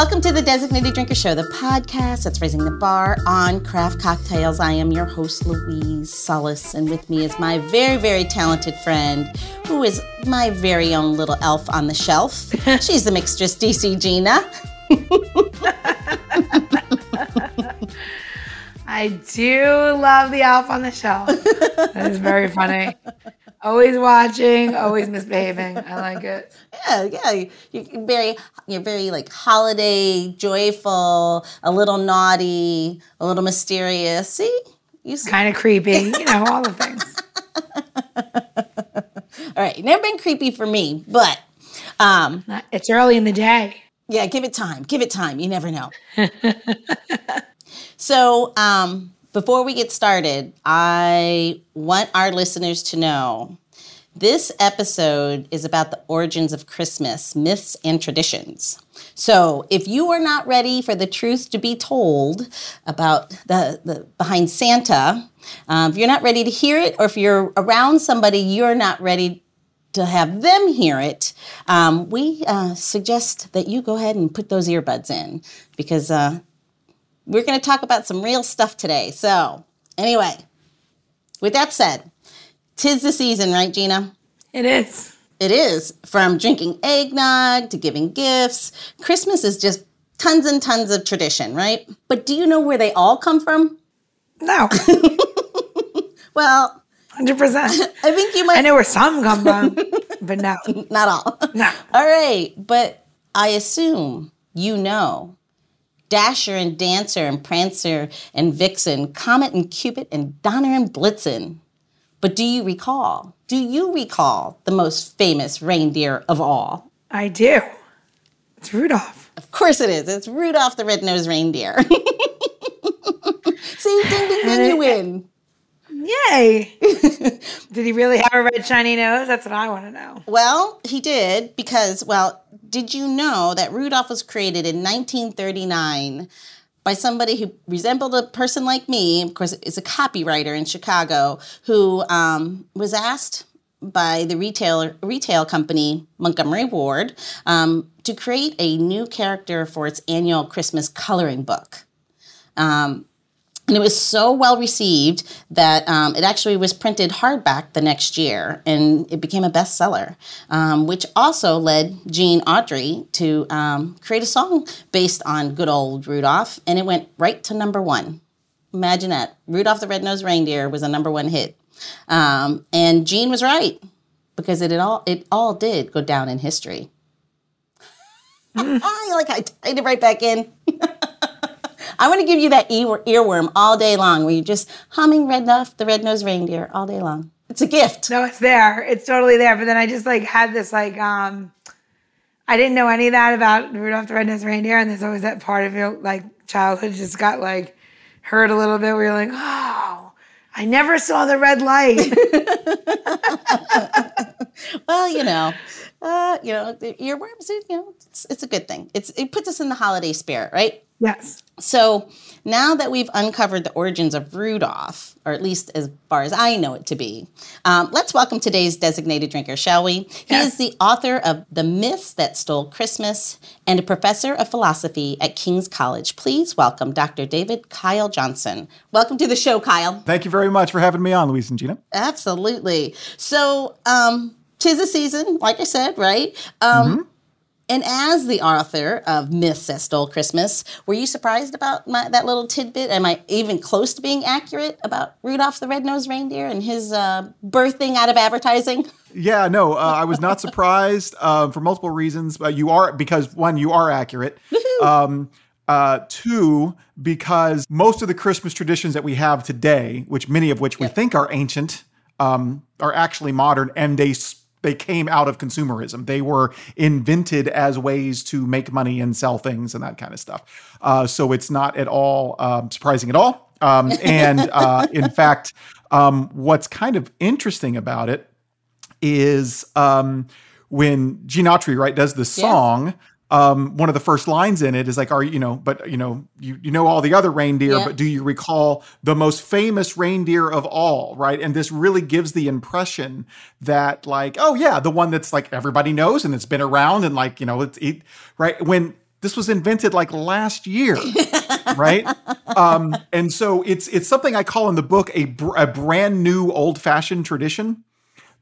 Welcome to the Designated Drinker Show, the podcast that's raising the bar on craft cocktails. I am your host, Louise Solis, and with me is my very, very talented friend, who is my very own little elf on the shelf. She's the mixtress, DC Gina. I do love the elf on the shelf. That is very funny. Always watching, always misbehaving. I like it. Yeah, yeah. You're very, you're very like holiday, joyful, a little naughty, a little mysterious. See, you see? kind of creepy. You know, all the things. all right, never been creepy for me, but um, it's early in the day. Yeah, give it time. Give it time. You never know. so, um, before we get started, I want our listeners to know this episode is about the origins of Christmas, myths and traditions. So, if you are not ready for the truth to be told about the, the behind Santa, uh, if you're not ready to hear it, or if you're around somebody you're not ready to have them hear it, um, we uh, suggest that you go ahead and put those earbuds in because uh, we're going to talk about some real stuff today. So, anyway, with that said, tis the season, right, Gina? It is. It is. From drinking eggnog to giving gifts, Christmas is just tons and tons of tradition, right? But do you know where they all come from? No. well, 100%. I think you might. I know where some come from, but no. Not all. No. All right. But I assume you know Dasher and Dancer and Prancer and Vixen, Comet and Cupid and Donner and Blitzen. But do you recall? Do you recall the most famous reindeer of all? I do. It's Rudolph. Of course it is. It's Rudolph the Red-Nosed Reindeer. See, ding, ding, ding, you win. Yay! did he really have a red shiny nose? That's what I want to know. Well, he did because, well, did you know that Rudolph was created in 1939 by somebody who resembled a person like me? Of course, is a copywriter in Chicago who um, was asked by the retail retail company Montgomery Ward um, to create a new character for its annual Christmas coloring book. Um, and it was so well received that um, it actually was printed hardback the next year and it became a bestseller, um, which also led Gene Autry to um, create a song based on good old Rudolph, and it went right to number one. Imagine that. Rudolph the Red-Nosed Reindeer was a number one hit. Um, and Gene was right because it, it, all, it all did go down in history. I like I tied it right back in. I want to give you that ear- earworm all day long where you're just humming Rudolph the Red-Nosed Reindeer all day long. It's a gift. No, it's there. It's totally there. But then I just like had this like um I didn't know any of that about Rudolph the Red-Nosed Reindeer, and there's always that part of your like childhood just got like hurt a little bit where you're like, oh, I never saw the red light. well, you know, uh, you know, earworms, you know, it's, it's a good thing. It's it puts us in the holiday spirit, right? Yes. So now that we've uncovered the origins of Rudolph, or at least as far as I know it to be, um, let's welcome today's designated drinker, shall we? He yes. is the author of The Myths That Stole Christmas and a professor of philosophy at King's College. Please welcome Dr. David Kyle Johnson. Welcome to the show, Kyle. Thank you very much for having me on, Louise and Gina. Absolutely. So, um, tis the season, like I said, right? Um, mm-hmm. And as the author of Myths That Stole Christmas, were you surprised about my, that little tidbit? Am I even close to being accurate about Rudolph the Red-Nosed Reindeer and his uh, birthing out of advertising? Yeah, no, uh, I was not surprised uh, for multiple reasons. You are because one, you are accurate. Um, uh, two, because most of the Christmas traditions that we have today, which many of which we think are ancient, um, are actually modern, and they they came out of consumerism. They were invented as ways to make money and sell things and that kind of stuff. Uh, so it's not at all um, surprising at all. Um, and uh, in fact, um, what's kind of interesting about it is um, when Gene Autry right does the song um, one of the first lines in it is like, "Are you know?" But you know, you you know all the other reindeer, yeah. but do you recall the most famous reindeer of all? Right, and this really gives the impression that like, oh yeah, the one that's like everybody knows and it's been around and like you know it's it, right when this was invented like last year, right? Um, and so it's it's something I call in the book a, br- a brand new old fashioned tradition.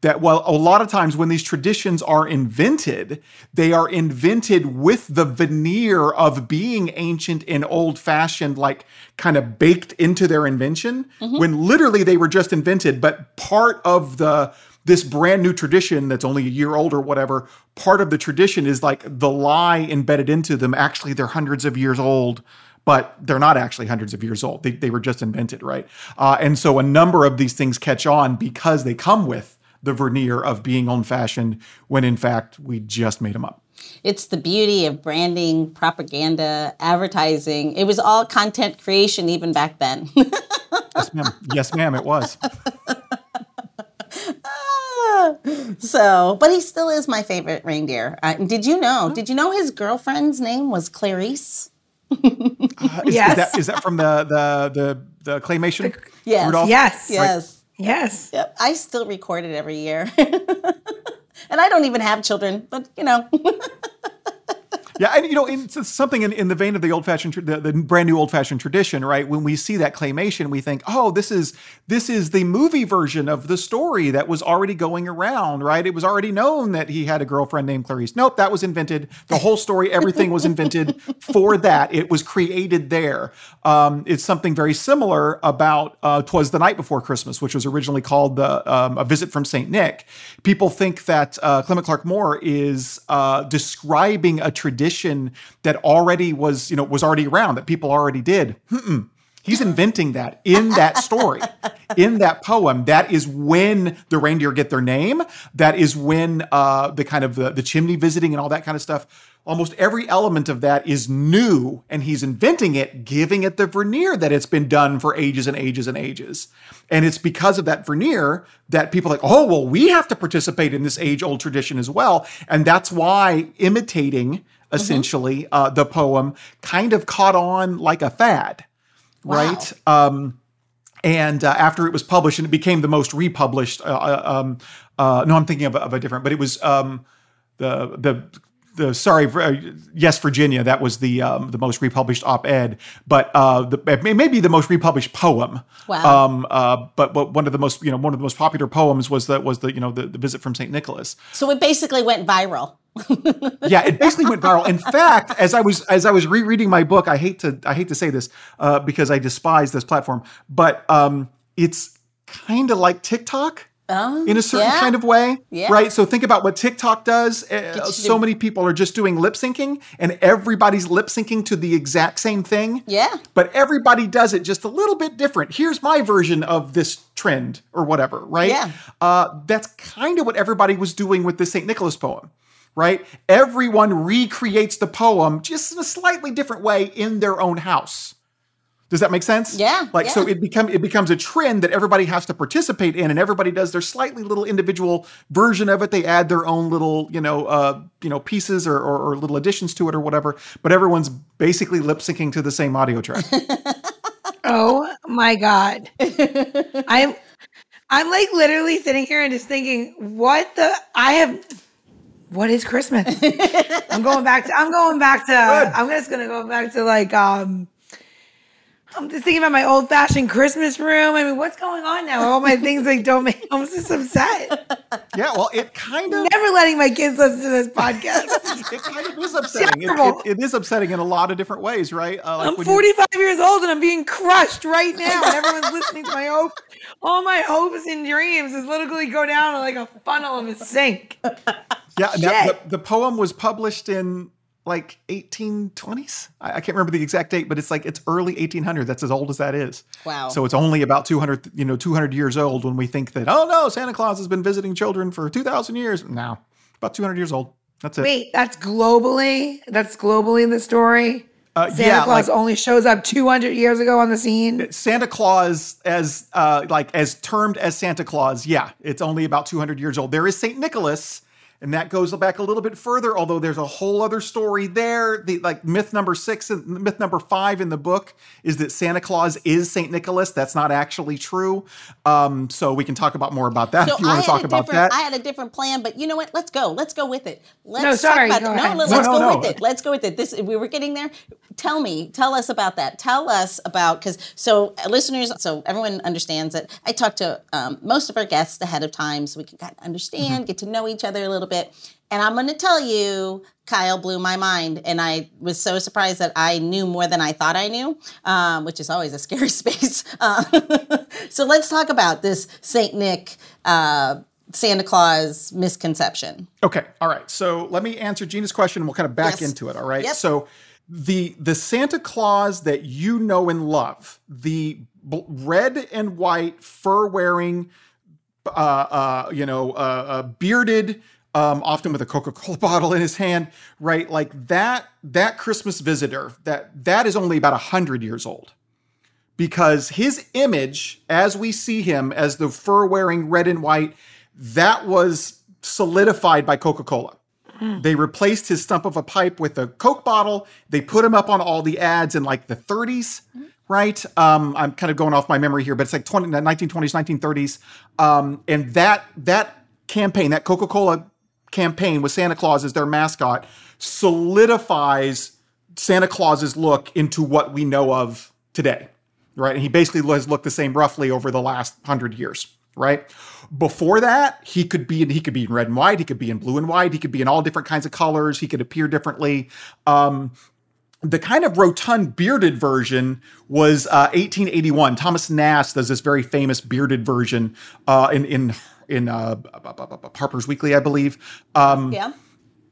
That well, a lot of times when these traditions are invented, they are invented with the veneer of being ancient and old fashioned, like kind of baked into their invention. When literally they were just invented, but part of the this brand new tradition that's only a year old or whatever, part of the tradition is like the lie embedded into them. Actually, they're hundreds of years old, but they're not actually hundreds of years old. They, they were just invented, right? Uh, and so a number of these things catch on because they come with the veneer of being old fashioned when in fact we just made them up. It's the beauty of branding, propaganda, advertising. It was all content creation even back then. Yes, ma'am. yes, ma'am, it was. so, but he still is my favorite reindeer. Uh, did you know? Did you know his girlfriend's name was Clarice? Uh, is, Yes. is, that, is that from the the the, the claymation? Yes. Rudolph? Yes. Yes. Yes. Yep. I still record it every year. and I don't even have children, but you know. Yeah, and you know, it's something in, in the vein of the old fashioned, the, the brand new old fashioned tradition, right? When we see that claymation, we think, oh, this is this is the movie version of the story that was already going around, right? It was already known that he had a girlfriend named Clarice. Nope, that was invented. The whole story, everything was invented for that. It was created there. Um, it's something very similar about uh, "Twas the Night Before Christmas," which was originally called the um, "A Visit from Saint Nick." People think that uh, Clement Clarke Moore is uh, describing a tradition that already was, you know, was already around that people already did. Mm-mm. He's inventing that in that story, in that poem. That is when the reindeer get their name. That is when uh, the kind of the, the chimney visiting and all that kind of stuff. Almost every element of that is new, and he's inventing it, giving it the veneer that it's been done for ages and ages and ages. And it's because of that veneer that people are like, oh, well, we have to participate in this age old tradition as well. And that's why imitating essentially uh, the poem kind of caught on like a fad right? Um, and uh, after it was published, and it became the most republished. Uh, uh, um, uh, no, I'm thinking of, a- of a different, but it was um, the the the sorry, uh, yes, Virginia. That was the um, the most republished op-ed, but uh, the maybe the most republished poem. Wow. Um, uh, but but one of the most you know one of the most popular poems was the was the you know the, the visit from Saint Nicholas So it basically went viral. yeah, it basically went viral. In fact, as I was as I was rereading my book, I hate to I hate to say this uh, because I despise this platform, but um, it's kind of like TikTok Oh, in a certain yeah. kind of way, Yeah. right? So think about what TikTok does. Uh, so do- many people are just doing lip syncing, and everybody's lip syncing to the exact same thing. Yeah. But everybody does it just a little bit different. Here's my version of this trend or whatever, right? Yeah. Uh, that's kind of what everybody was doing with the St. Nicholas poem, right? Everyone recreates the poem just in a slightly different way in their own house. Does that make sense? Yeah, Like so it become it becomes a trend that everybody has to participate in and everybody does their slightly little individual version of it. They add their own little, you know, uh, you know, pieces or, or, or little additions to it or whatever, but everyone's basically lip syncing to the same audio track. Oh my god. I'm I'm like literally sitting here and just thinking, what the I have what is Christmas? I'm going back to I'm going back to I'm just gonna go back to like um I'm just thinking about my old fashioned Christmas room. I mean, what's going on now? All my things like don't make I'm just upset. yeah, well, it kind of Never letting my kids listen to this podcast. it kind of is upsetting. It, it- it is upsetting in a lot of different ways, right? Uh, like I'm when you- 45 years old and I'm being crushed right now. And everyone's listening to my hope. All my hopes and dreams is literally go down like a funnel in a sink. Yeah, that, the, the poem was published in like 1820s. I, I can't remember the exact date, but it's like it's early 1800. That's as old as that is. Wow. So it's only about 200, you know, 200 years old when we think that oh no, Santa Claus has been visiting children for 2,000 years. No, about 200 years old. That's it. Wait, that's globally? That's globally in the story? Uh, Santa yeah, Claus like- only shows up 200 years ago on the scene? Santa Claus as uh like as termed as Santa Claus, yeah, it's only about 200 years old. There is Saint Nicholas and that goes back a little bit further. Although there's a whole other story there. The like myth number six and myth number five in the book is that Santa Claus is Saint Nicholas. That's not actually true. Um, so we can talk about more about that So if you I want to had talk a about different- that. I had a different plan, but you know what? Let's go. Let's go with it. Let's No, sorry, Talk go about, ahead. no, let's No, go no, no. with it. Let's go with it. This we were getting there. Tell me, tell us about that. Tell us about because so uh, listeners, so everyone understands that I talk to um, most of our guests ahead of time, so we can kind of understand, Mm-hmm. get to know each other a little bit. And I'm going to tell you, Kyle blew my mind, and I was so surprised that I knew more than I thought I knew, um, which is always a scary space. Uh, so let's talk about this Saint Nick. Uh, Santa Claus misconception. Okay. All right. So let me answer Gina's question and we'll kind of back Yes. into it. All right. Yep. So the the Santa Claus that you know and love, the bl- red and white fur wearing, uh, uh, you know, uh, uh, bearded, um, often with a Coca Cola bottle in his hand, right? Like that that Christmas visitor that that is only about a hundred years old because his image, as we see him as the fur wearing red and white, that was solidified by Coca Cola. They replaced his stump of a pipe with a Coke bottle. They put him up on all the ads in like the 30s, right? Um, I'm kind of going off my memory here, but it's like 20, 1920s, 1930s. Um, and that that campaign, that Coca Cola campaign with Santa Claus as their mascot, solidifies Santa Claus's look into what we know of today, right? And he basically has looked the same roughly over the last hundred years, right? Before that, he could be in he could be in red and white, he could be in blue and white, he could be in all different kinds of colors, he could appear differently. Um, the kind of rotund bearded version was uh, 1881. Thomas Nast does this very famous bearded version uh, in in in uh, Harper's Weekly, I believe. Um, Yeah.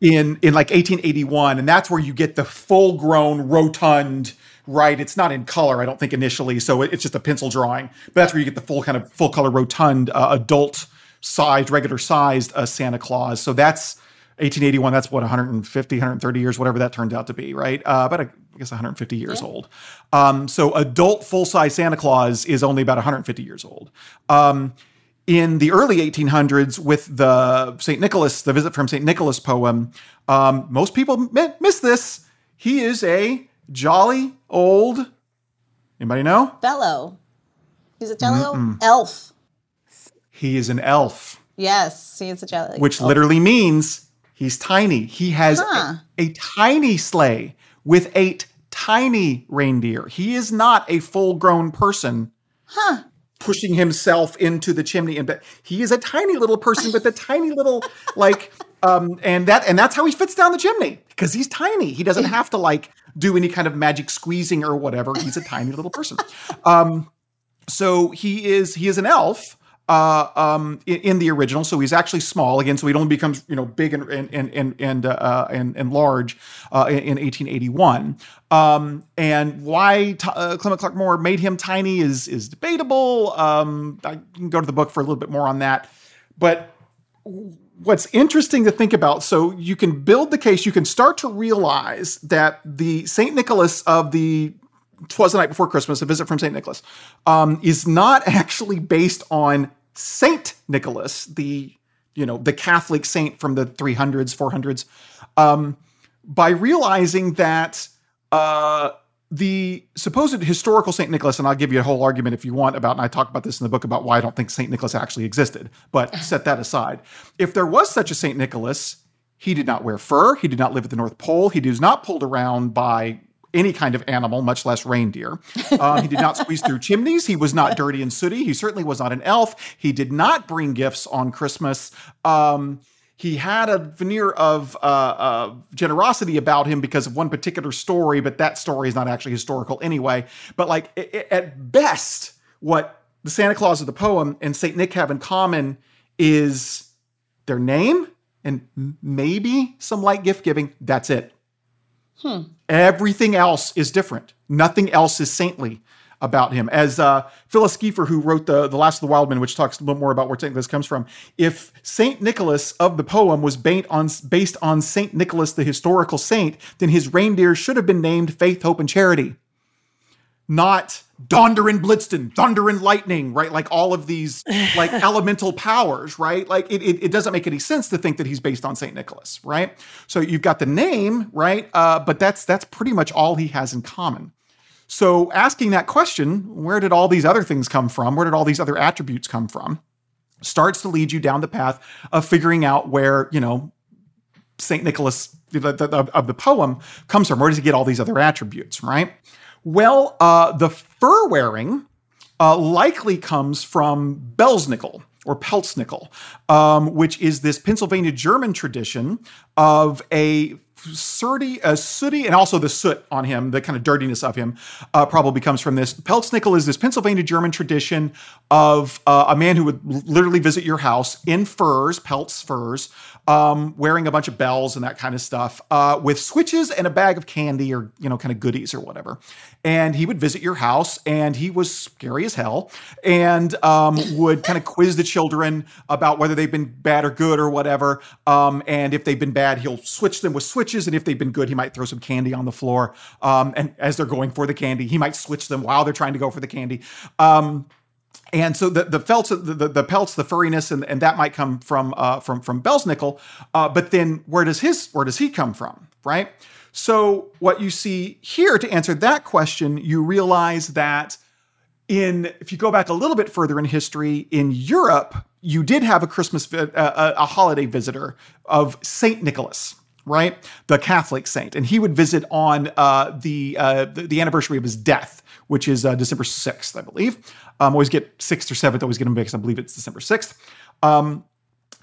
in in like 1881 and that's where you get the full grown rotund right it's not in color i don't think initially so it- it's just a pencil drawing but that's where you get the full kind of full color rotund uh, adult sized regular sized uh, santa claus so that's 1881 that's what 150 130 years whatever that turns out to be right uh, about i guess 150 years old um, so adult full size santa claus is only about 150 years old um, in the early 1800s with the St. Nicholas, the visit from St. Nicholas poem, um, most people mi- miss this. He is a jolly old, anybody know? Fellow. He's a jello elf. He is an elf, Yes, he is a jello. which literally means he's tiny. He has a- Huh. a, tiny sleigh with eight tiny reindeer. He is not a full grown person. Pushing himself into the chimney and but he is a tiny little person with a tiny little like um and that and that's how he fits down the chimney because he's tiny. He doesn't have to like do any kind of magic squeezing or whatever. He's a tiny little person. Um so he is he is an elf uh, um, in, in the original, so he's actually small again. So he only becomes you know big and and and and and, uh, and, and large uh, in, in 1881. Um, and why t- uh, Clement Clarke Moore made him tiny is is debatable. Um, I can go to the book for a little bit more on that, but what's interesting to think about so you can build the case you can start to realize that the saint nicholas of the twas the night before christmas a visit from saint nicholas um, is not actually based on saint nicholas the you know the catholic saint from the 300s 400s um, by realizing that uh, the supposed historical Saint Nicholas, and I'll give you a whole argument if you want about, and I talk about this in the book about why I don't think Saint Nicholas actually existed, but set that aside. If there was such a Saint Nicholas, he did not wear fur, he did not live at the North Pole, he was not pulled around by any kind of animal, much less reindeer. Um, he did not squeeze through chimneys. He was not dirty and sooty. He certainly was not an elf. He did not bring gifts on Christmas. Um, he had a veneer of uh, uh, generosity about him because of one particular story, but that story is not actually historical anyway. But like i- i- at best, what the Santa Claus of the poem and Saint Nick have in common is their name and maybe some light gift giving. That's it. Everything else is different. Nothing else is saintly about him. As uh, Phyllis Siefker, who wrote the the Last of the Wild Men, which talks a little more about where Saint Nicholas comes from, if Saint Nicholas of the poem was based on based on Saint Nicholas, the historical saint, then his reindeer should have been named Faith, Hope, and Charity. not Donder and Blitzen, Thunder and Lightning, right? Like all of these like elemental powers, right? Like it, it, it, doesn't make any sense to think that he's based on Saint Nicholas, right? So you've got the name, right? Uh, but that's that's pretty much all he has in common. So asking that question, where did all these other things come from? Where did all these other attributes come from? Starts to lead you down the path of figuring out where you know Saint Nicholas the, the, the, of the poem comes from. Where does he get all these other attributes, right? Well, uh, the fur wearing uh, likely comes from Belsnickel or Pelznickel, um, which is this Pennsylvania German tradition of a sooty, uh, sooty, and also the soot on him, the kind of dirtiness of him, uh, probably comes from this. Pelznickel is this Pennsylvania German tradition of uh, a man who would literally visit your house in furs, pelts furs, um, wearing a bunch of bells and that kind of stuff, uh, with switches and a bag of candy or you know kind of goodies or whatever. And he would visit your house, and he was scary as hell, and um, would kind of quiz the children about whether they've been bad or good or whatever. Um, and if they've been bad, he'll switch them with switches, and if they've been good, he might throw some candy on the floor. Um, and as they're going for the candy, he might switch them while they're trying to go for the candy. Um, and so the the felts, the, the, pelts, the furriness, and, and that might come from uh, from from Belsnickel. Uh, but then where does his where does he come from, right? So what you see here to answer that question, you realize that in if you go back a little bit further in history, in Europe, you did have a Christmas uh, a holiday visitor of Saint Nicholas, right? The Catholic saint, and he would visit on uh, the, uh, the, anniversary of his death, which is uh, December sixth, I believe. Um, always get sixth or seventh, always get them mixed. I believe it's December 6th. Um,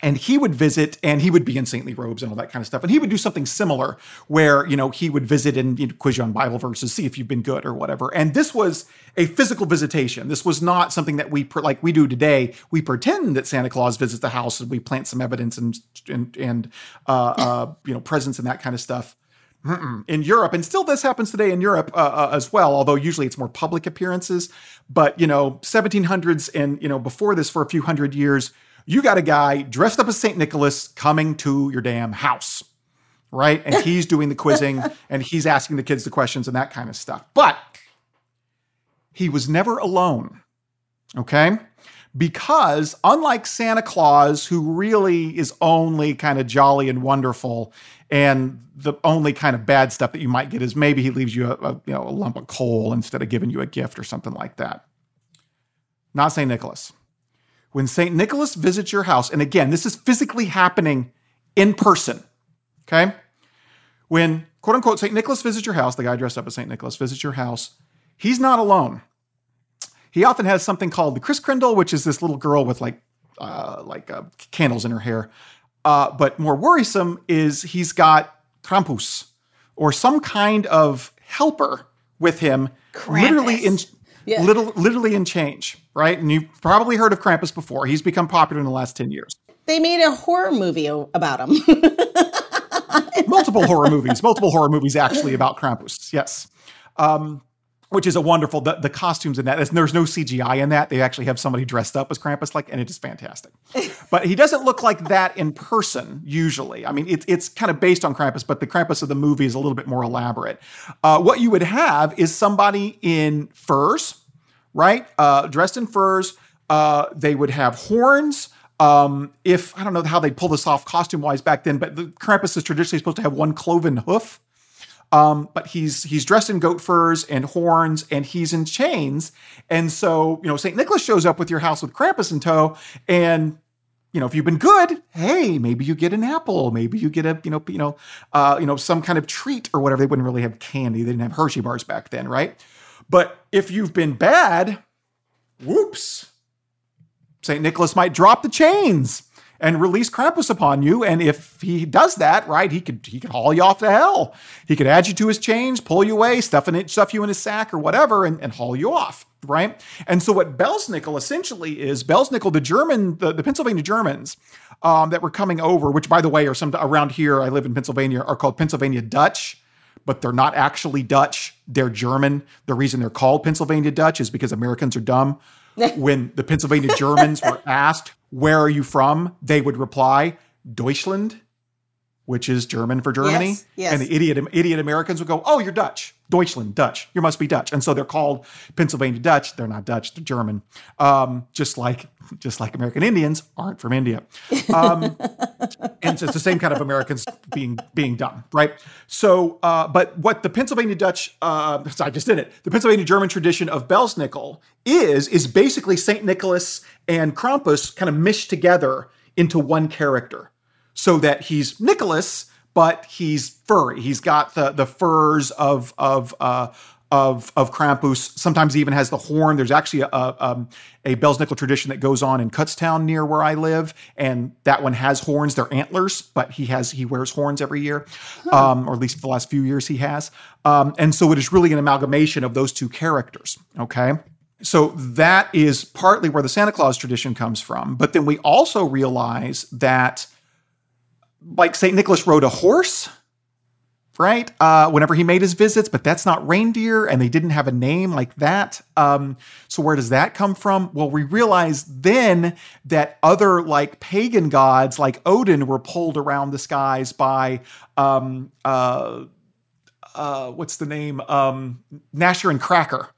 and he would visit and he would be in saintly robes and all that kind of stuff. And he would do something similar where, you know, he would visit and you know, quiz you on Bible verses, see if you've been good or whatever. And this was a physical visitation. This was not something that we, like we do today. We pretend that Santa Claus visits the house and we plant some evidence and, and, and uh, uh, you know, presents and that kind of stuff. Mm-mm. in Europe, and still this happens today in Europe uh, uh, as well. Although usually it's more public appearances, but you know, 1700s and you know before this for a few hundred years, you got a guy dressed up as Saint Nicholas coming to your damn house, right? And he's doing the quizzing and he's asking the kids the questions and that kind of stuff. But he was never alone, okay? Because unlike Santa Claus, who really is only kind of jolly and wonderful and the only kind of bad stuff that you might get is maybe he leaves you a, a, you know a lump of coal instead of giving you a gift or something like that. Not St. Nicholas. When St. Nicholas visits your house, and again, this is physically happening in person, okay? When quote unquote St. Nicholas visits your house, the guy dressed up as St. Nicholas visits your house, he's not alone. He often has something called the Christkindl, which is this little girl with like uh, like uh, candles in her hair. Uh, but more worrisome is he's got Krampus or some kind of helper with him, Krampus. literally in yeah. little, literally in change, right? And you've probably heard of Krampus before. He's become popular in the last ten years. They made a horror movie about him. multiple horror movies, multiple horror movies actually about Krampus. Yes. Um, which is a wonderful the, the costumes in that there's no cgi in that. They actually have somebody dressed up as krampus like and it is fantastic. But he doesn't look like that in person usually. I mean it, it's kind of based on krampus but the krampus of the movie is a little bit more elaborate. Uh, what you would have is somebody in furs right? Uh, dressed in furs. Uh, they would have horns. Um, if I don't know how they pull this off costume wise back then, but the Krampus is traditionally supposed to have one cloven hoof. Um, but he's he's dressed in goat furs and horns, and he's in chains. And so, you know, Saint Nicholas shows up with your house with Krampus in tow, and you know, if you've been good, hey, maybe you get an apple, maybe you get a, you know, you know, uh, you know, some kind of treat or whatever. They wouldn't really have candy; they didn't have Hershey bars back then, right? But if you've been bad, whoops, Saint Nicholas might drop the chains and release Krampus upon you. And if he does that, right, he could he could haul you off to hell. He could add you to his chains, pull you away, stuff in it, stuff you in his sack or whatever, and, and haul you off. Right. And so what Belsnickel essentially is, Belsnickel, the German, the, the Pennsylvania Germans um, that were coming over, which by the way are some around here, I live in Pennsylvania, are called Pennsylvania Dutch but they're not actually Dutch. They're German. The reason they're called Pennsylvania Dutch is because Americans are dumb. when the Pennsylvania Germans were asked, Where are you from? they would reply, Deutschland, which is German for Germany. Yes, yes. And the idiot, idiot Americans would go, Oh, you're Dutch. Deutschland, Dutch. You must be Dutch. And so they're called Pennsylvania Dutch. They're not Dutch, they're German. Um, just like just like American Indians aren't from India. Um, and so it's the same kind of Americans being being dumb, right? So, uh, but what the Pennsylvania Dutch, uh, I just did it. The Pennsylvania German tradition of Belsnickel is is basically Saint Nicholas and Krampus kind of mished together into one character, so that he's Nicholas, but he's furry. He's got the the furs of of uh, of of Krampus. Sometimes he even has the horn. There's actually a um, a Belsnickel tradition that goes on in Kutztown near where I live, and that one has horns. They're antlers, but he has he wears horns every year, um, or at least for the last few years he has. Um, and so it is really an amalgamation of those two characters. Okay. So that is partly where the Santa Claus tradition comes from. But then we also realize that, like St. Nicholas rode a horse, right? Uh, whenever he made his visits, but that's not reindeer, and they didn't have a name like that. Um, so where does that come from? Well, we realize then that other like pagan gods, like Odin, were pulled around the skies by um, uh, uh, what's the name? Um, Gnasher and Cracker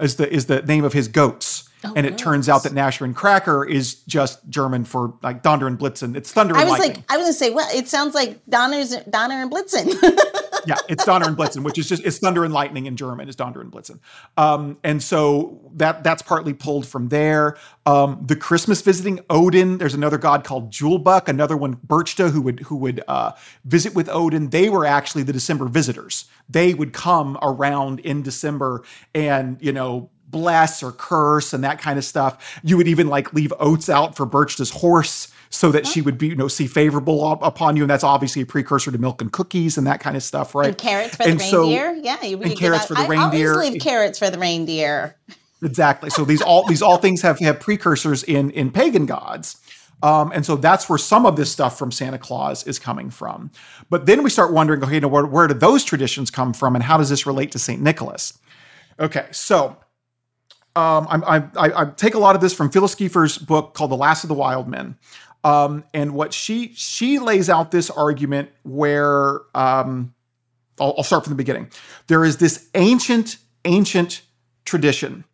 is the is the name of his goats. Oh, and it turns out that Gnasher and Cracker is just German for like Donner and Blitzen. It's thunder and I was lightning. like, I was gonna say, well, it sounds like Donner's Donner and Blitzen. yeah, it's Donner and Blitzen, which is just it's thunder and lightning in German is Donner and Blitzen. Um, and so that that's partly pulled from there. Um, the Christmas visiting Odin. There's another god called Julbuck, another one Birchta, who would who would uh, visit with Odin. They were actually the December visitors. They would come around in December and you know bless or curse and that kind of stuff. You would even like leave oats out for Birchta's horse so that she would be, you know, see favorable up- upon you. And that's obviously a precursor to milk and cookies and that kind of stuff, right? and carrots for And the so- reindeer. yeah, you and carrots for the I reindeer. always leave carrots for the reindeer. Exactly. So these all these all things have have precursors in in pagan gods. Um, and so that's where some of this stuff from Santa Claus is coming from. But then we start wondering, okay, you know, where, where do those traditions come from, and how does this relate to Saint Nicholas? Okay, so um, I, I, I take a lot of this from Phyllis Siefker's book called The Last of the Wild Men. Um, and what she she lays out this argument where um, I'll, I'll start from the beginning. There is this ancient, ancient tradition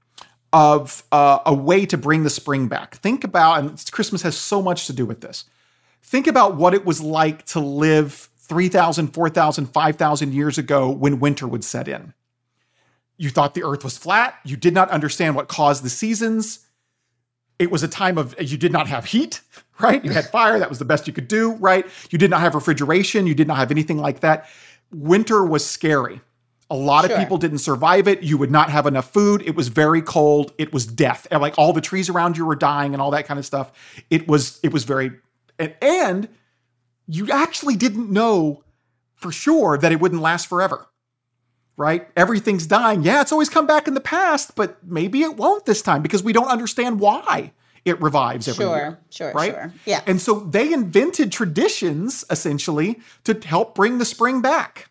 of uh, a way to bring the spring back. Think about, and Christmas has so much to do with this. Think about what it was like to live 3,000, 4,000, 5,000 years ago when winter would set in. You thought the earth was flat. You did not understand what caused the seasons. It was a time of, you did not have heat, right? You had fire. That was the best you could do, right? You did not have refrigeration. You did not have anything like that. Winter was scary. A lot Sure. of people didn't survive it. You would not have enough food. It was very cold. It was death. And like all the trees around you were dying and all that kind of stuff. It was it was very and, and you actually didn't know for sure that it wouldn't last forever. Right? Everything's dying. Yeah, it's always come back in the past, but maybe it won't this time because we don't understand why it revives every Sure, year. sure, right? sure. Yeah. And so they invented traditions essentially to help bring the spring back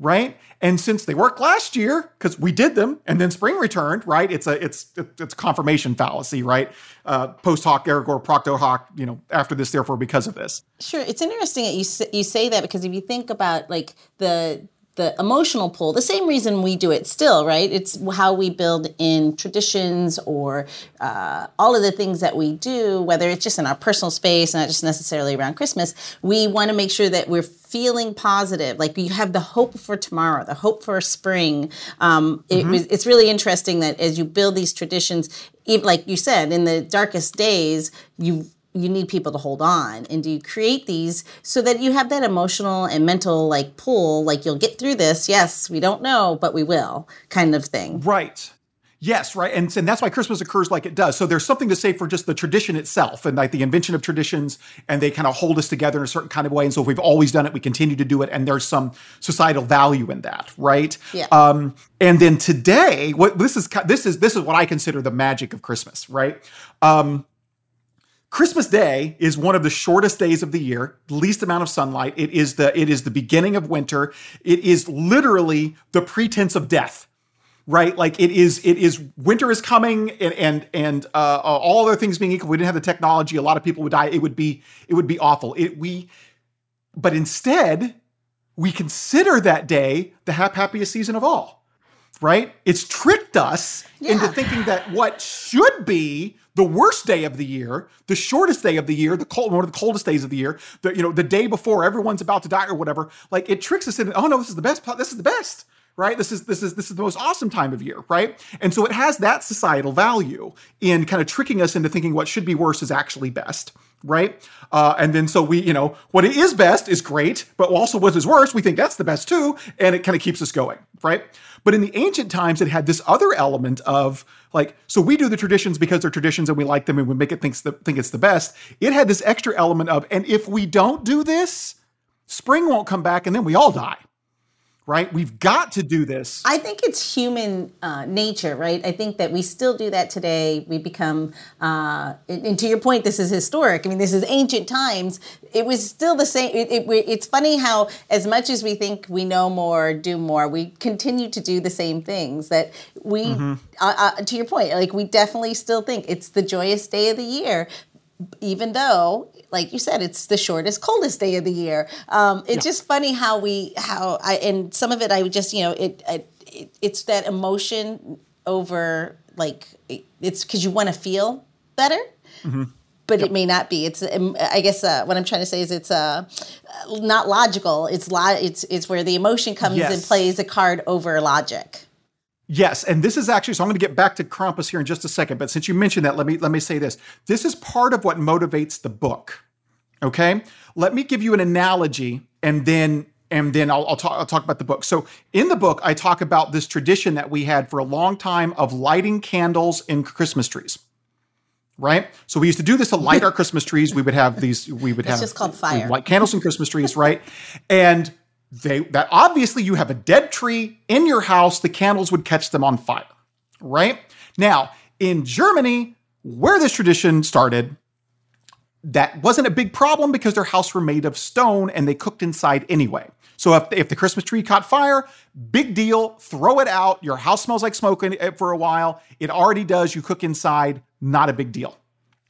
right? And since they worked last year, because we did them, and then spring returned, right? It's a it's it's confirmation fallacy, right? Uh, post hoc ergo propter hoc, you know, after this, therefore, because of this. Sure, it's interesting that you you say that because if you think about like the the emotional pull, the same reason we do it still, right? It's how we build in traditions or uh, all of the things that we do, whether it's just in our personal space, not just necessarily around Christmas. We want to make sure that we're feeling positive, like you have the hope for tomorrow, the hope for spring. Um, it was, it's really interesting that as you build these traditions, even like you said, in the darkest days, you you need people to hold on and do you create these so that you have that emotional and mental like pull like you'll get through this yes we don't know but we will kind of thing Right. Yes, right. And, and that's why Christmas occurs like it does. So there's something to say for just the tradition itself and like the invention of traditions, and they kind of hold us together in a certain kind of way. And so if we've always done it, we continue to do it, and there's some societal value in that, right? Yeah. Um, and then today, what this is this is this is what I consider the magic of Christmas, right? Um, Christmas Day is one of the shortest days of the year, least amount of sunlight. It is the it is the beginning of winter. It is literally the pretense of death right? Like it is, it is winter is coming, and and and uh, all other things being equal, we didn't have the technology. A lot of people would die. It would be it would be awful. It we, but instead, we consider that day the hap- happiest season of all, right? It's tricked us into thinking that what should be the worst day of the year, the shortest day of the year, the cold, one of the coldest days of the year, the you know the day before everyone's about to die or whatever, like it tricks us into oh no, this is the best. This is the best. Right. This is this is this is the most awesome time of year, right? And so it has that societal value in kind of tricking us into thinking what should be worst is actually best right? Uh, and then so we, you know, what it is best is great, but also what is worst, we think that's the best too, and it kind of keeps us going, right? But in the ancient times, it had this other element of like, so we do the traditions because they're traditions and we like them and we make it think, it's the best. It had this extra element of, and if we don't do this, spring won't come back and then we all die. Right? We've got to do this. I think it's human uh, nature, right? I think that we still do that today. We become, uh, and to your point, this is historic. I mean, this is ancient times. It was still the same. It, it, it's funny how, as much as we think we know more, do more, we continue to do the same things. That we, uh, uh, to your point, like we definitely still think it's the joyous day of the year, even though like you said it's the shortest coldest day of the year. Um, it's just funny how we how i and some of it i would just you know it, it, it it's that emotion over like it, it's because you want to feel better but it may not be. It's um, i guess uh, what i'm trying to say is it's uh, not logical. It's lo- it's it's where the emotion comes and plays a card over logic Yes, and this is actually so I'm going to get back to Krampus here in just a second, but since you mentioned that, let me let me say this. This is part of what motivates the book. Okay? Let me give you an analogy and then and then I'll, I'll, talk, I'll talk about the book. So, in the book, I talk about this tradition that we had for a long time of lighting candles in Christmas trees. Right? So, we used to do this to light our Christmas trees. We would have these, we would have just called fire. light candles in Christmas trees, right? And they that obviously you have a dead tree in your house, the candles would catch them on fire, right? Now, in Germany, where this tradition started, that wasn't a big problem because their house were made of stone and they cooked inside anyway. So if, if the Christmas tree caught fire, big deal, throw it out. Your house smells like smoke eh, for a while. It already does. You cook inside, not a big deal,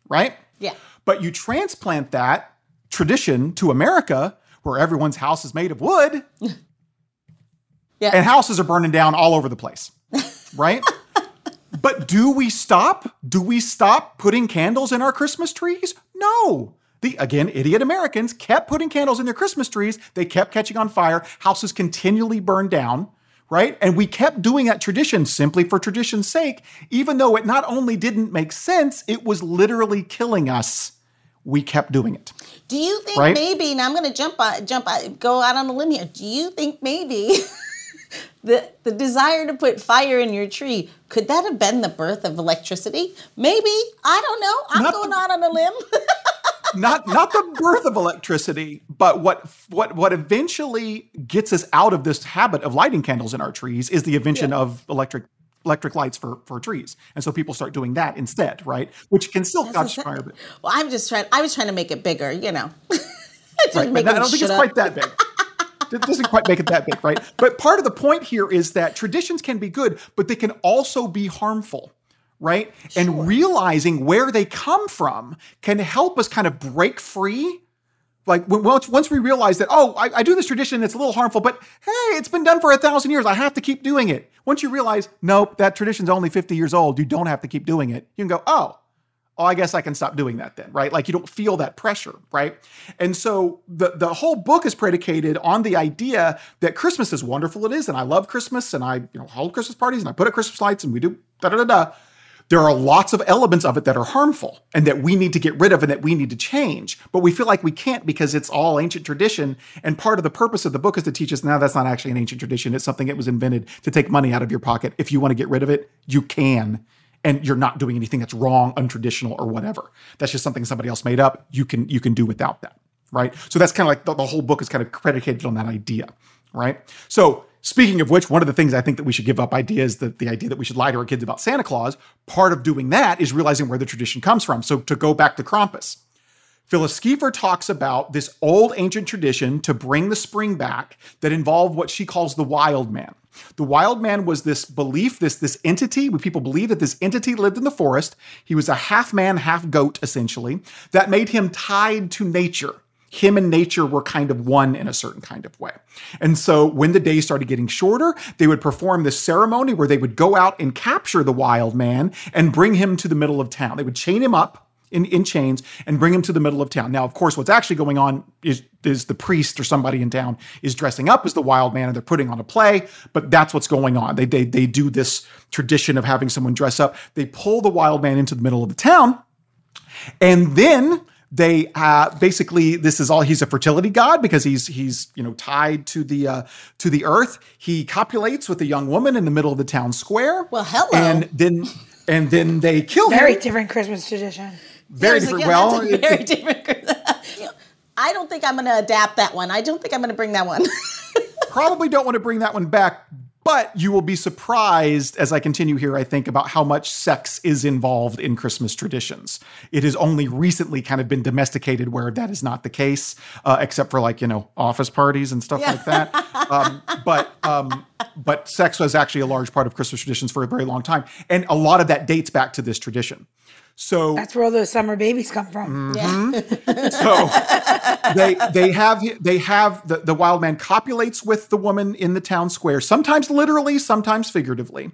right? Yeah. But you transplant that tradition to America where everyone's house is made of wood yeah and houses are burning down all over the place, right? but do we stop? Do we stop putting candles in our Christmas trees? No. The again, idiot Americans kept putting candles in their Christmas trees. They kept catching on fire. Houses continually burned down, right? And we kept doing that tradition simply for tradition's sake, even though it not only didn't make sense, it was literally killing us. We kept doing it. Do you think Right? maybe? Now I'm going to jump on, jump on, go out on a limb here. Do you think maybe the the desire to put fire in your tree could that have been the birth of electricity? Maybe I don't know. I'm Not going the- out on a limb. not not the birth of electricity, but what what what eventually gets us out of this habit of lighting candles in our trees is the invention of electric electric lights for for trees, and so people start doing that instead, right? Which can still catch fire, but, well, I'm just trying. I was trying to make it bigger. You know. Right, but I don't think it's up. quite that big. It doesn't quite make it that big, right? But part of the point here is that traditions can be good, but they can also be harmful, right? And realizing where they come from can help us kind of break free. Like once once we realize that, oh, I, I do this tradition, it's a little harmful, but hey, it's been done for a thousand years. I have to keep doing it. Once you realize, nope, that tradition's only 50 years old, you don't have to keep doing it. You can go, oh, oh, I guess I can stop doing that then, right? Like you don't feel that pressure, right? And so the the whole book is predicated on the idea that Christmas is wonderful. It is, and I love Christmas, and I you know hold Christmas parties, and I put up Christmas lights, and we do da da da da. There are lots of elements of it that are harmful and that we need to get rid of and that we need to change. But we feel like we can't because it's all ancient tradition. And part of the purpose of the book is to teach us now that's not actually an ancient tradition. It's something that was invented to take money out of your pocket. If you want to get rid of it, you can and you're not doing anything that's wrong, untraditional, or whatever. That's just something somebody else made up. You can you can do without that, right? So that's kind of like the, the whole book is kind of predicated on that idea, right? So speaking of which, one of the things I think that we should give up ideas that the, idea that we should lie to our kids about Santa Claus. Part of doing that is realizing where the tradition comes from. So to go back to Krampus, Phyllis Siefker talks about this old ancient tradition to bring the spring back that involved what she calls the wild man. The wild man was this belief, this, this entity, people believe that this entity lived in the forest. He was a half man, half goat, essentially, that made him tied to nature. Him and nature were kind of one in a certain kind of way. And so when the days started getting shorter, they would perform this ceremony where they would go out and capture the wild man and bring him to the middle of town. They would chain him up in, in chains and bring him to the middle of town. Now, of course, what's actually going on is, is the priest or somebody in town is dressing up as the wild man and they're putting on a play, but that's what's going on. They, they, they do this tradition of having someone dress up. They pull the wild man into the middle of the town and then they uh, basically this is all he's a fertility god because he's he's you know tied to the uh, to the earth he copulates with a young woman in the middle of the town square Well, hello. and then and then they kill Very him different Christmas tradition. very different again, well that's a very different. I don't think I'm going to adapt that one. I don't think I'm going to bring that one. probably don't want to bring that one back, but you will be surprised as I continue here, I think, about how much sex is involved in Christmas traditions. It has only recently kind of been domesticated where that is not the case, uh, except for like, you know, office parties and stuff like that. Um, but, um, but sex was actually a large part of Christmas traditions for a very long time. And a lot of that dates back to this tradition. So That's where all those summer babies come from. yeah. so they they have they have the, the wild man copulates with the woman in the town square, sometimes literally, sometimes figuratively.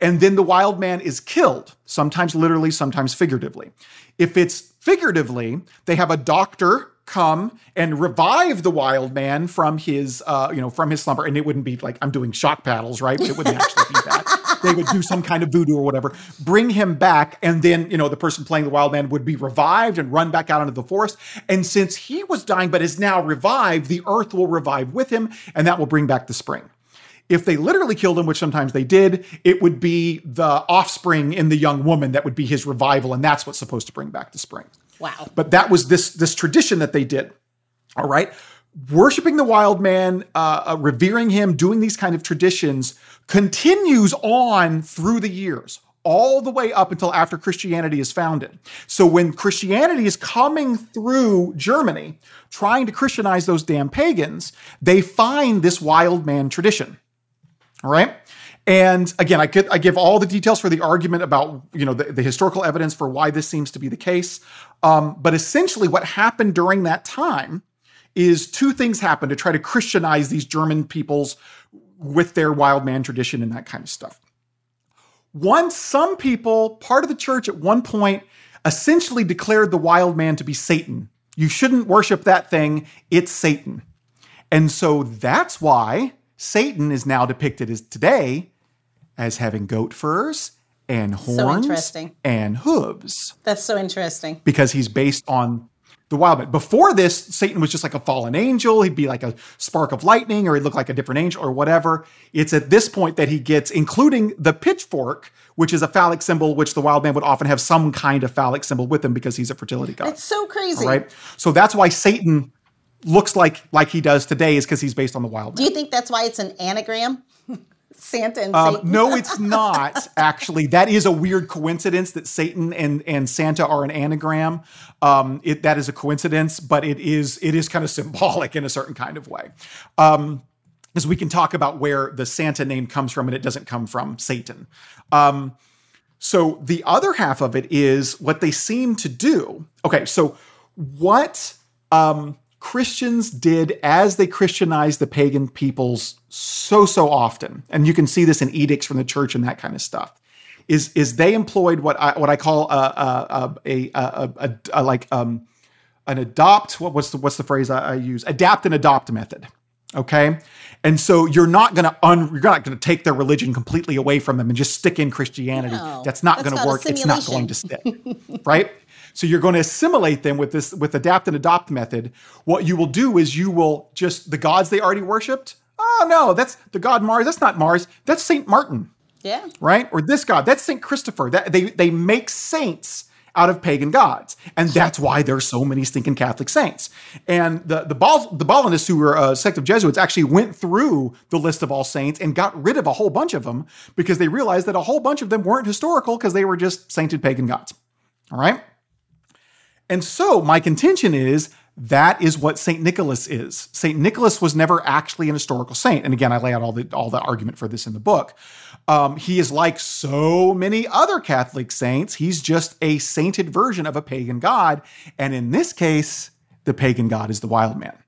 And then the wild man is killed, sometimes literally, sometimes figuratively. If it's figuratively, they have a doctor come and revive the wild man from his uh, you know from his slumber and it wouldn't be like i'm doing shock paddles right it wouldn't actually be that they would do some kind of voodoo or whatever bring him back and then you know the person playing the wild man would be revived and run back out into the forest and since he was dying but is now revived the earth will revive with him and that will bring back the spring if they literally killed him, which sometimes they did, it would be the offspring in the young woman that would be his revival, and that's what's supposed to bring back the spring. Wow. But that was this this tradition that they did. All right, worshiping the wild man, uh, uh, revering him, doing these kind of traditions continues on through the years. All the way up until after Christianity is founded. So, when Christianity is coming through Germany, trying to Christianize those damn pagans, they find this wild man tradition. All right. And again, I could I give all the details for the argument about you know the, the historical evidence for why this seems to be the case. Um, but essentially, what happened during that time is two things happened to try to Christianize these German peoples with their wild man tradition and that kind of stuff. Once some people, part of the church at one point, essentially declared the wild man to be Satan. You shouldn't worship that thing, it's Satan. And so that's why Satan is now depicted as today as having goat furs and horns interesting. and hooves That's so interesting. because he's based on the wild man. Before this, Satan was just like a fallen angel. He'd be like a spark of lightning, or he'd look like a different angel, or whatever. It's at this point that he gets, including the pitchfork, which is a phallic symbol, which the wild man would often have some kind of phallic symbol with him because he's a fertility god. It's so crazy. right? So that's why Satan looks like like he does today, is because he's based on the wild Do you think that's why it's an anagram? Santa and Um, Satan. no, it's not actually. That is a weird coincidence that Satan and and Santa are an anagram. Um, it that is a coincidence, but it is it is kind of symbolic in a certain kind of way. Um, because we can talk about where the Santa name comes from, and it doesn't come from Satan. Um, so the other half of it is what they seem to do. Okay, so what um, Christians did as they Christianized the pagan peoples so so often, and you can see this in edicts from the church and that kind of stuff, is is they employed what I what I call a a a, a, like um, an adopt what what's the what's the phrase I, I use adapt and adopt method. Okay, and so you're not going to un you're not going to take their religion completely away from them and just stick in Christianity. No, that's not going to work. It's not going to stick, right? So you're going to assimilate them with this with adapt and adopt method. What you will do is you will just the gods they already worshipped. Oh no, that's the god Mars. That's not Mars. That's Saint Martin yeah. right? Or this god, that's Saint Christopher. That they they make saints out of pagan gods, and that's why there's so many stinking Catholic saints. And the the Bal- the Bollandists, who were a sect of Jesuits, actually went through the list of all saints and got rid of a whole bunch of them because they realized that a whole bunch of them weren't historical because they were just sainted pagan gods. All right. And so my contention is that is what Saint Nicholas is. Saint Nicholas was never actually an historical saint, and again, I lay out all the all the argument for this in the book. Um, he is like so many other Catholic saints. He's just a sainted version of a pagan god, and in this case, the pagan god is the wild man.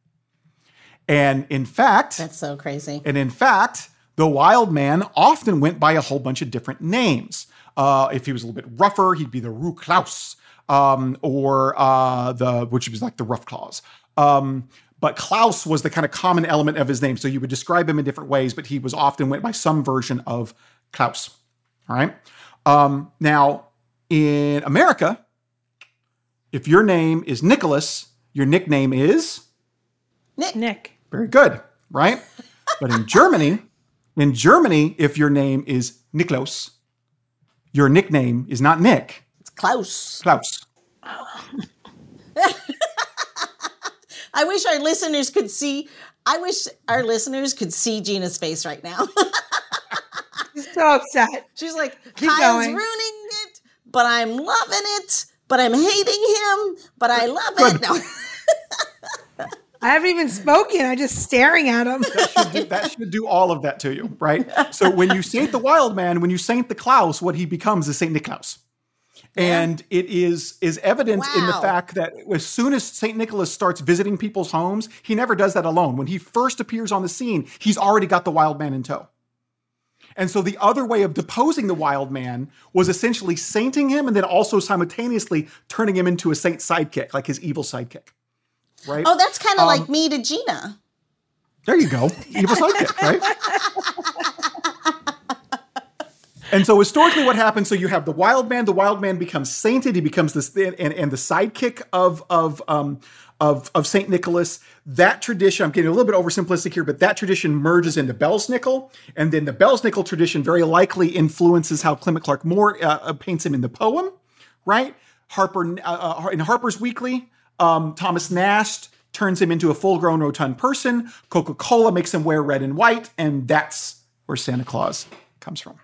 And in fact, That's so crazy. and in fact, the wild man often went by a whole bunch of different names. Uh, if he was a little bit rougher, he'd be the Rue Klaus, um, or uh, the which was like the rough claws. Um, but Klaus was the kind of common element of his name, so you would describe him in different ways. But he was often went by some version of Klaus. All right. Um, now in America, if your name is Nicholas, your nickname is Nick. Nick. Very good, right? but in Germany, in Germany, if your name is Niklas, your nickname is not Nick, It's Klaus. Klaus. I wish our listeners could see. I wish our listeners could see Gina's face right now. He's so upset. She's like, Keep Kyle's going. ruining it, but I'm loving it, but I'm hating him, but I love it. No. I haven't even spoken. I'm just staring at him. Should do- that should do all of that to you, right? So when you saint the wild man, when you saint the Klaus, what he becomes is Saint Niklaus. And it is is evident in the fact that as soon as Saint Nicholas starts visiting people's homes, he never does that alone. When he first appears on the scene, he's already got the wild man in tow. And so the other way of deposing the wild man was essentially sainting him and then also simultaneously turning him into a saint sidekick, like his evil sidekick. Right? Oh, that's kind of Um, like me to Gina. There you go. Evil sidekick, right? and so historically what happens, so you have the wild man, the wild man becomes sainted, he becomes this and, and the sidekick of of um of, of Saint Nicholas, that tradition, I'm getting a little bit oversimplistic here, but that tradition merges into Belsnickel, and then the Belsnickel tradition very likely influences how Clement Clarke Moore uh, uh, paints him in the poem, right? Harper uh, uh, in Harper's Weekly, um, Thomas Nast turns him into a full-grown rotund person. Coca-Cola makes him wear red and white, and that's where Santa Claus comes from.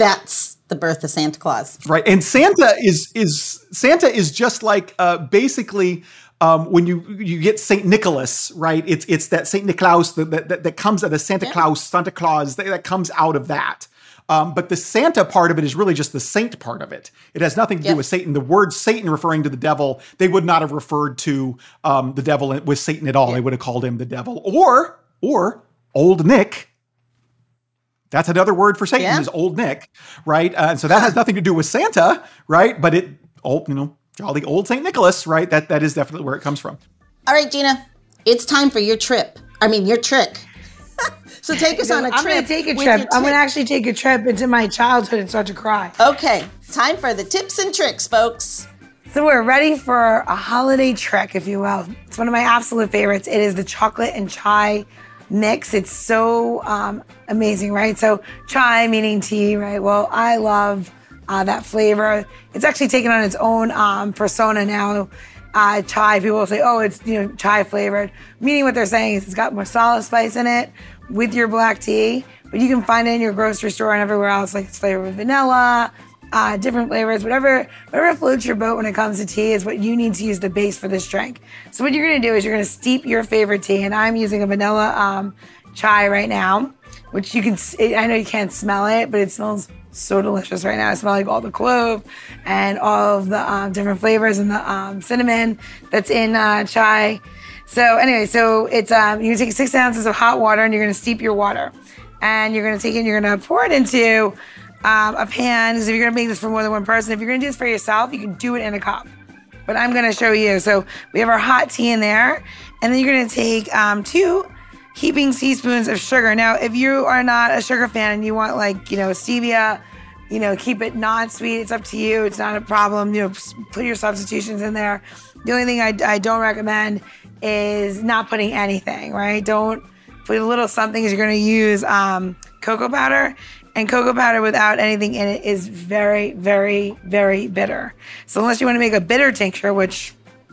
That's the birth of Santa Claus. Right. And Santa is is Santa is just like uh, basically um, when you you get Saint Nicholas, right? It's it's that Saint Nicholas that that, that comes out of Santa Claus, Santa Claus that, that comes out of that. Um, but the Santa part of it is really just the saint part of it. It has nothing to Yeah. do with Satan. The word Satan referring to the devil, they would not have referred to um, the devil with Satan at all. They would have called him the devil or or old Nick. That's another word for Satan Yeah. is old Nick, right? Uh, and so that has nothing to do with Santa, right? But it, old, you know, jolly old Saint Nicholas, right? That that is definitely where it comes from. All right, Gina, it's time for your trip. I mean, your trick. so take us on a I'm trip. gonna take a trip. I'm gonna actually take a trip into my childhood and start to cry. Okay, time for the tips and tricks, folks. So we're ready for a holiday trick, if you will. It's one of my absolute favorites. It is the chocolate and chai mix. It's so um, amazing, right? So chai meaning tea, right? Well, I love uh, that flavor. It's actually taken on its own um, persona now. Uh, chai, people will say, oh, it's you know chai flavored. Meaning what they're saying is it's got masala spice in it with your black tea, but you can find it in your grocery store and everywhere else. Like it's flavored with vanilla, uh, different flavors, whatever whatever floats your boat when it comes to tea is what you need to use the base for this drink. So what you're gonna do is you're gonna steep your favorite tea, and I'm using a vanilla um, chai right now, which you can. I know you can't smell it, but it smells so delicious right now. I smell like all the clove and all of the um, different flavors and the um, cinnamon that's in uh, chai. So anyway, so it's um, you take six ounces of hot water and you're gonna steep your water, and you're gonna take it and you're gonna pour it into um, a pan. So if you're gonna make this for more than one person, if you're gonna do this for yourself, you can do it in a cup. But I'm gonna show you. So we have our hot tea in there, and then you're gonna take um, two heaping teaspoons of sugar. Now, if you are not a sugar fan and you want like you know stevia, you know keep it non-sweet. It's up to you. It's not a problem. You know, put your substitutions in there. The only thing I, I don't recommend is not putting anything. Right? Don't put a little something. You're gonna use um, cocoa powder. And cocoa powder without anything in it is very, very, very bitter. So unless you want to make a bitter tincture, which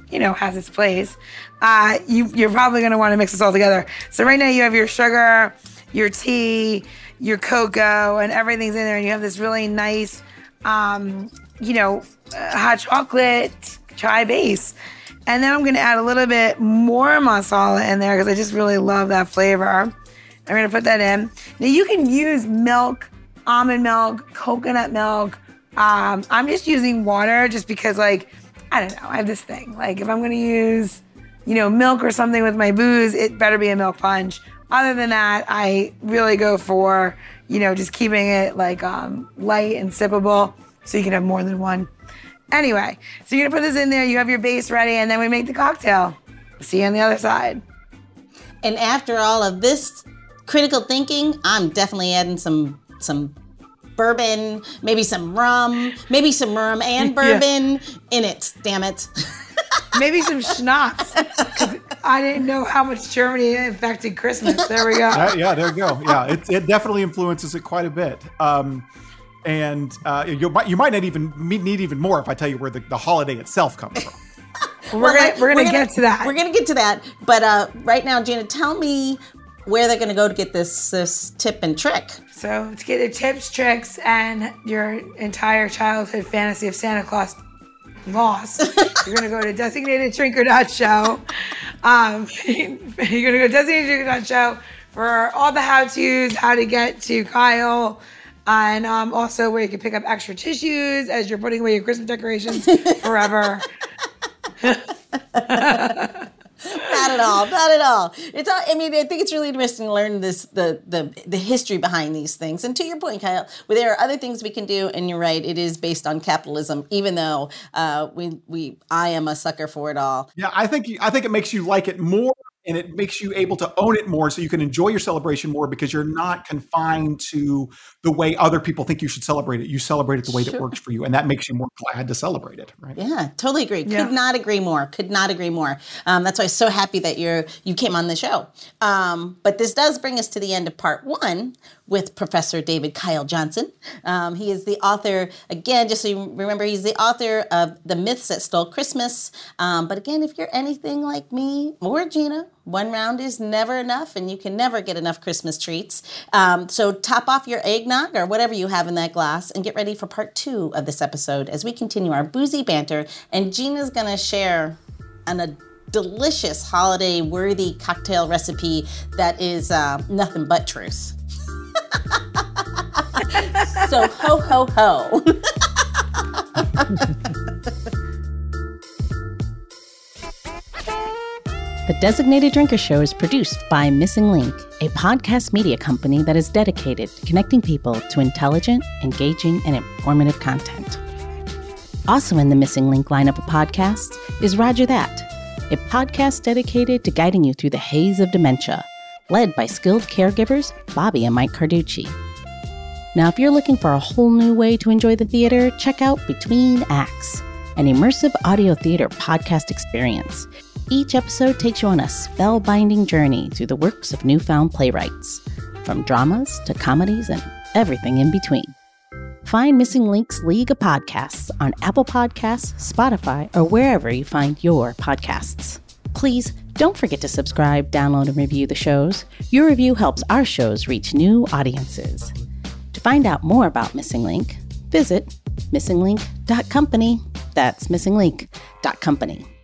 you know has its place, uh, you you're probably going to want to mix this all together. So right now you have your sugar, your tea, your cocoa, and everything's in there, and you have this really nice, um, you know, uh, hot chocolate chai base. And then I'm going to add a little bit more masala in there because I just really love that flavor. I'm gonna put that in. Now you can use milk, almond milk, coconut milk. Um, I'm just using water just because like I don't know. I have this thing. Like if I'm gonna use, you know, milk or something with my booze, it better be a milk punch. Other than that, I really go for, you know, just keeping it like um, light and sippable so you can have more than one. Anyway, so you're gonna put this in there, you have your base ready, and then we make the cocktail. See you on the other side. And after all of this critical thinking, I'm definitely adding some some bourbon, maybe some rum, maybe some rum and bourbon yeah. in it. Damn it. maybe some schnapps. I didn't know how much Germany affected Christmas. There we go. Uh, yeah, there you go. Yeah, it, it definitely influences it quite a bit. Um, and uh, you might you might not even need even more if I tell you where the, the holiday itself comes from. we're, well, gonna, we're, gonna, we're gonna get to that. We're gonna get to that. But uh, right now, Gina, tell me where they're gonna go to get this this tip and trick. So to get the tips, tricks, and your entire childhood fantasy of Santa Claus lost, you're gonna go to designateddrinker.show. Um, you're gonna go to designateddrinker.show for all the how-tos, how to get to Kyle, and um, also where you can pick up extra tissues as you're putting away your Christmas decorations forever. Not at all. Not at all. It's all. I mean, I think it's really interesting to learn this the the the history behind these things. And to your point, Kyle, well, there are other things we can do. And you're right. It is based on capitalism. Even though uh, we we I am a sucker for it all. Yeah, I think I think it makes you like it more and it makes you able to own it more so you can enjoy your celebration more because you're not confined to the way other people think you should celebrate it. You celebrate it the way sure. that works for you, and that makes you more glad to celebrate it, right? Yeah, totally agree. Yeah. Could not agree more. Could not agree more. Um, that's why I'm so happy that you're you came on the show. Um, but this does bring us to the end of part one, with Professor David Kyle Johnson. Um, he is the author, again, just so you remember, he's the author of The Myths That Stole Christmas. Um, but again, if you're anything like me or Gina, one round is never enough, and you can never get enough Christmas treats. Um, so top off your eggnog or whatever you have in that glass and get ready for part two of this episode as we continue our boozy banter. And Gina's to share an a delicious holiday worthy cocktail recipe that is uh, nothing but truth. so ho ho ho. The Designated Drinker Show is produced by Missing Link, a podcast media company that is dedicated to connecting people to intelligent, engaging, and informative content. Also in the Missing Link lineup of podcasts is Rodger That, a podcast dedicated to guiding you through the haze of dementia led by skilled caregivers Bobbi and Mike Carducci. Now, if you're looking for a whole new way to enjoy the theater, check out Between Acts, an immersive audio theater podcast experience. Each episode takes you on a spellbinding journey through the works of newfound playwrights, from dramas to comedies and everything in between. Find Missing Links League of Podcasts on Apple Podcasts, Spotify, or wherever you find your podcasts. Please don't forget to subscribe, download, and review the shows. Your review helps our shows reach new audiences. Find out more about Missing Link, visit missinglink.company. That's missinglink.company.